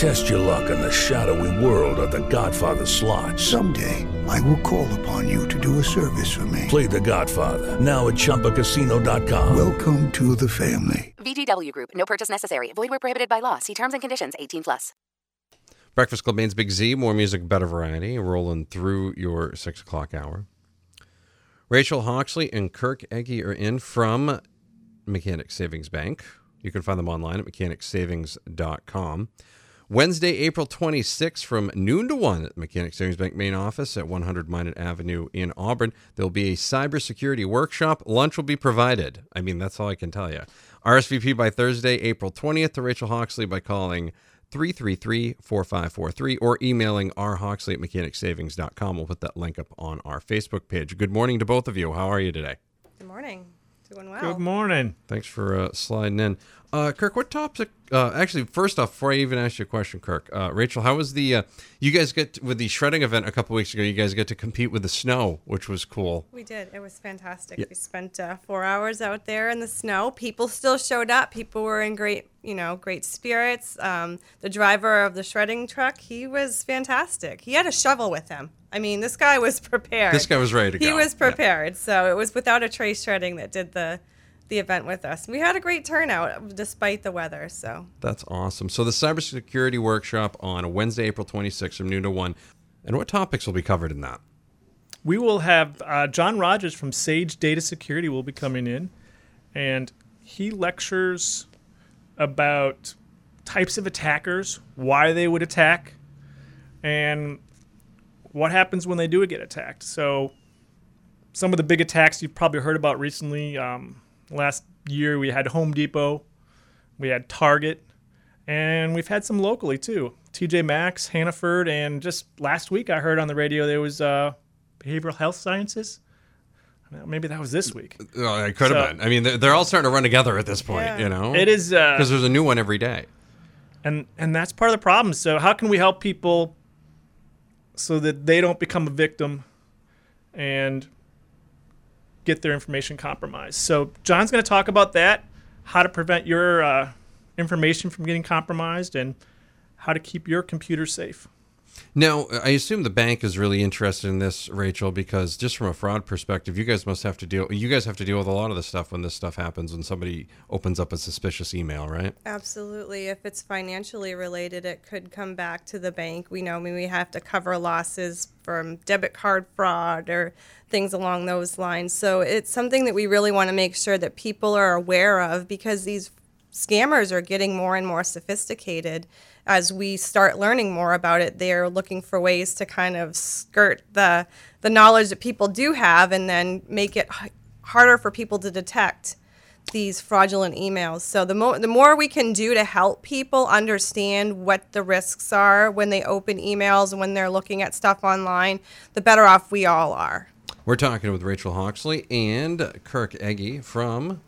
Test your luck in the shadowy world of The Godfather slot. Someday, I will call upon you to do a service for me. Play The Godfather now at ChumbaCasino.com. Welcome to the family. VGW Group. No purchase necessary. Void where prohibited by law. See terms and conditions. 18 plus. Breakfast Club Maine's Big Z, more music, better variety, rolling through your six o'clock hour. Rachel Hawksley and Kirk Egge are in from Mechanic Savings Bank. You can find them online at mechanicsavings.com. Wednesday, April 26th from noon to 1 at Mechanic Savings Bank main office at 100 Minot Avenue in Auburn. There'll be a cybersecurity workshop. Lunch will be provided. I mean, that's all I can tell you. RSVP by Thursday, April 20th to Rachel Hawksley by calling 333-4543 or emailing rhawksley at mechanicsavings.com. We'll put that link up on our Facebook page. Good morning to both of you. How are you today? Good morning. Doing well. Good morning. Thanks for uh, sliding in. Uh, Kirk, what topic? Uh, actually, first off, before I even ask you a question, Kirk, uh, Rachel, how was the? Uh, you guys get with the shredding event a couple weeks ago. You guys get to compete with the snow, which was cool. We did. It was fantastic. Yeah. We spent uh, four hours out there in the snow. People still showed up. People were in great, you know, great spirits. Um, the driver of the shredding truck, he was fantastic. He had a shovel with him. I mean, this guy was prepared. This guy was ready to he go. He was prepared. Yeah. So it was without a trace shredding that did the the event with us. We had a great turnout despite the weather. So that's awesome. So the cybersecurity workshop on Wednesday, April 26th from noon to one. And what topics will be covered in that? We will have uh, John Rogers from Sage Data Security will be coming in, and he lectures about types of attackers, why they would attack, and what happens when they do get attacked. So, some of the big attacks you've probably heard about recently. Um, Last year we had Home Depot, we had Target, and we've had some locally too. TJ Maxx, Hannaford, and just last week I heard on the radio there was uh, Behavioral Health Sciences. Maybe that was this week. Oh, it could so, have been. I mean, they're, they're, all starting to run together at this point. Yeah. You know, it is because uh, there's a new one every day, and and that's part of the problem. So how can we help people so that they don't become a victim, and get their information compromised. So John's going to talk about that, how to prevent your uh, information from getting compromised, and how to keep your computer safe. Now, I assume the bank is really interested in this, Rachel, because just from a fraud perspective, you guys must have to deal. You guys have to deal with a lot of the stuff when this stuff happens when somebody opens up a suspicious email, right? Absolutely. If it's financially related, it could come back to the bank. We know I mean, we have to cover losses from debit card fraud or things along those lines. So it's something that we really want to make sure that people are aware of because these scammers are getting more and more sophisticated as we start learning more about it, they're looking for ways to kind of skirt the the knowledge that people do have, and then make it h- harder for people to detect these fraudulent emails. So the more the more we can do to help people understand what the risks are when they open emails and when they're looking at stuff online, the better off we all are. We're talking with Rachel Hawksley and Kirk Egge from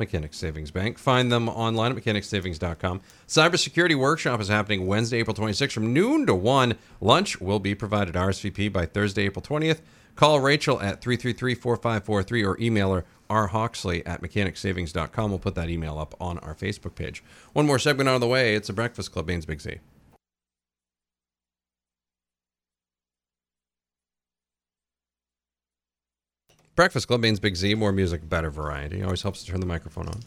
Mechanics Savings Bank. Find them online at mechanicsavings.com. Cybersecurity workshop is happening Wednesday, April 26th from noon to 1. Lunch will be provided RSVP by Thursday, April 20th. Call Rachel at 333-4543 or email her rhawksley at mechanicsavings.com. We'll put that email up on our Facebook page. One more segment out of the way. It's a Breakfast Club, Maine's Big Z. Breakfast Club Maine's Big Z, more music, better variety. Always helps to turn the microphone on.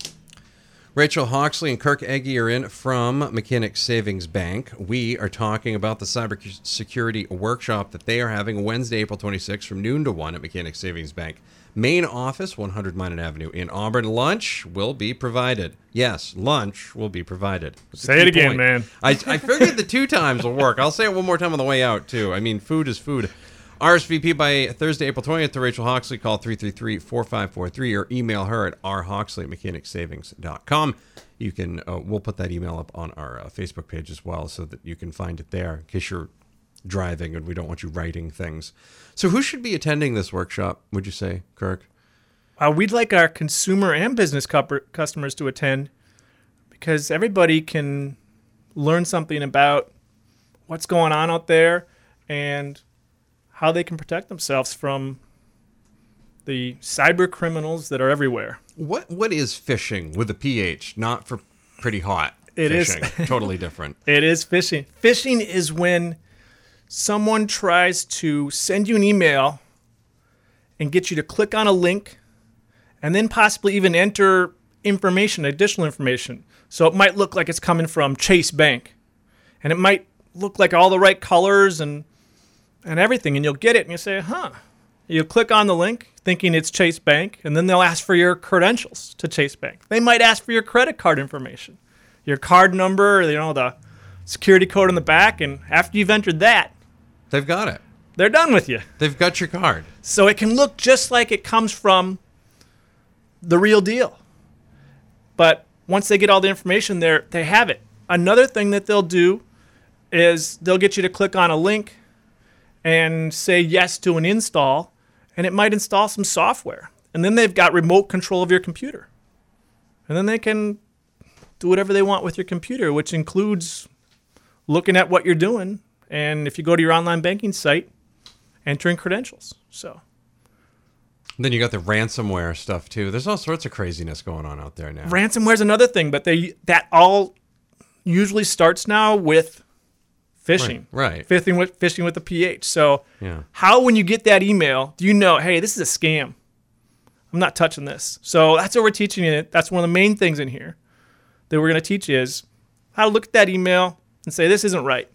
Rachel Hawksley and Kirk Egge are in from Mechanic Savings Bank. We are talking about the cybersecurity workshop that they are having Wednesday, April 26th from noon to 1 at Mechanic Savings Bank. Main office, 100 Minot Avenue in Auburn. Lunch will be provided. Yes, lunch will be provided. Say it again, point. man. I, I figured the two times will work. I'll say it one more time on the way out, too. I mean, food is food. RSVP by Thursday, April 20th to Rachel Hawksley. Call 333-4543 or email her at rhawksley at mechanicsavings.com. You can, uh, we'll put that email up on our uh, Facebook page as well so that you can find it there in case you're driving and we don't want you writing things. So who should be attending this workshop, would you say, Kirk? Uh, we'd like our consumer and business customers to attend. because everybody can learn something about what's going on out there and how they can protect themselves from the cyber criminals that are everywhere. What what is phishing with a ph? Not for pretty hot. It is- totally different. It is phishing. Phishing is when someone tries to send you an email and get you to click on a link and then possibly even enter information, additional information. So it might look like it's coming from Chase Bank and it might look like all the right colors and and everything and you'll get it and you say, "Huh." You click on the link thinking it's Chase Bank and then they'll ask for your credentials to Chase Bank. They might ask for your credit card information, your card number, you know, the security code in the back and after you've entered that, They've got it. they're done with you. They've got your card. So it can look just like it comes from the real deal. But once they get all the information there, they have it. Another thing that they'll do is they'll get you to click on a link and say yes to an install, and it might install some software. And then they've got remote control of your computer. And then they can do whatever they want with your computer, which includes looking at what you're doing. And if you go to your online banking site, entering credentials. So Then you got the ransomware stuff too. There's all sorts of craziness going on out there now. ransomware's another thing, but they that all usually starts now with phishing. Right, right. Phishing with phishing with the ph. So Yeah. how when you get that email, do you know, hey, this is a scam. I'm not touching this. So that's what we're teaching it. That's one of the main things in here that we're going to teach is how to look at that email and say this isn't right.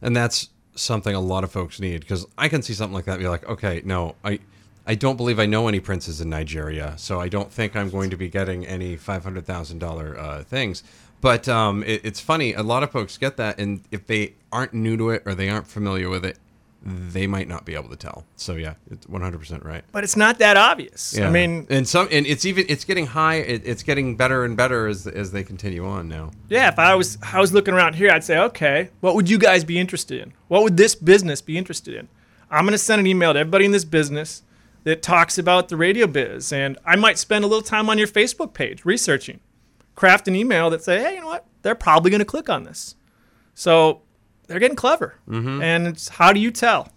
And that's something a lot of folks need because I can see something like that and be like, okay, no, I I don't believe I know any princes in Nigeria, so I don't think I'm going to be getting any five hundred thousand dollar uh, things. But um, it, it's funny, a lot of folks get that, and if they aren't new to it or they aren't familiar with it, they might not be able to tell. So yeah, it's one hundred percent right. But it's not that obvious. I mean, and some, and it's even it's getting high. It, it's getting better and better as as they continue on now. Yeah, if I was I was looking around here, I'd say, okay, what would you guys be interested in? What would this business be interested in? I'm gonna send an email to everybody in this business that talks about the radio biz, and I might spend a little time on your Facebook page researching, craft an email that say, hey, you know what? They're probably gonna click on this. So they're getting clever, mm-hmm. and it's how do you tell?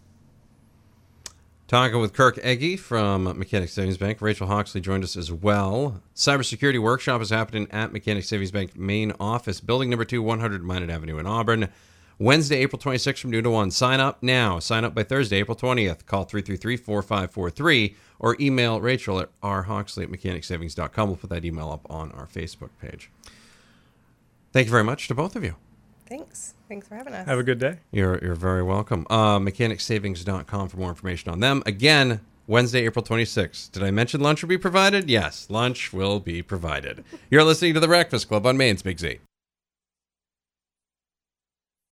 Talking with Kirk Egge from Mechanic Savings Bank. Rachel Hawksley joined us as well. Cybersecurity workshop is happening at Mechanic Savings Bank main office, building number two, 100 Minot Avenue in Auburn. Wednesday, April 26th from noon to 1. Sign up now. Sign up by Thursday, April 20th. Call 333-4543 or email Rachel at rhawksley at mechanicsavings.com. We'll put that email up on our Facebook page. Thank you very much to both of you. Thanks. Thanks for having us. Have a good day. You're, you're very welcome. Uh, mechanicsavings.com for more information on them. Again, Wednesday, April 26th. Did I mention lunch will be provided? Yes, lunch will be provided. You're listening to The Breakfast Club on Maine's Big Z.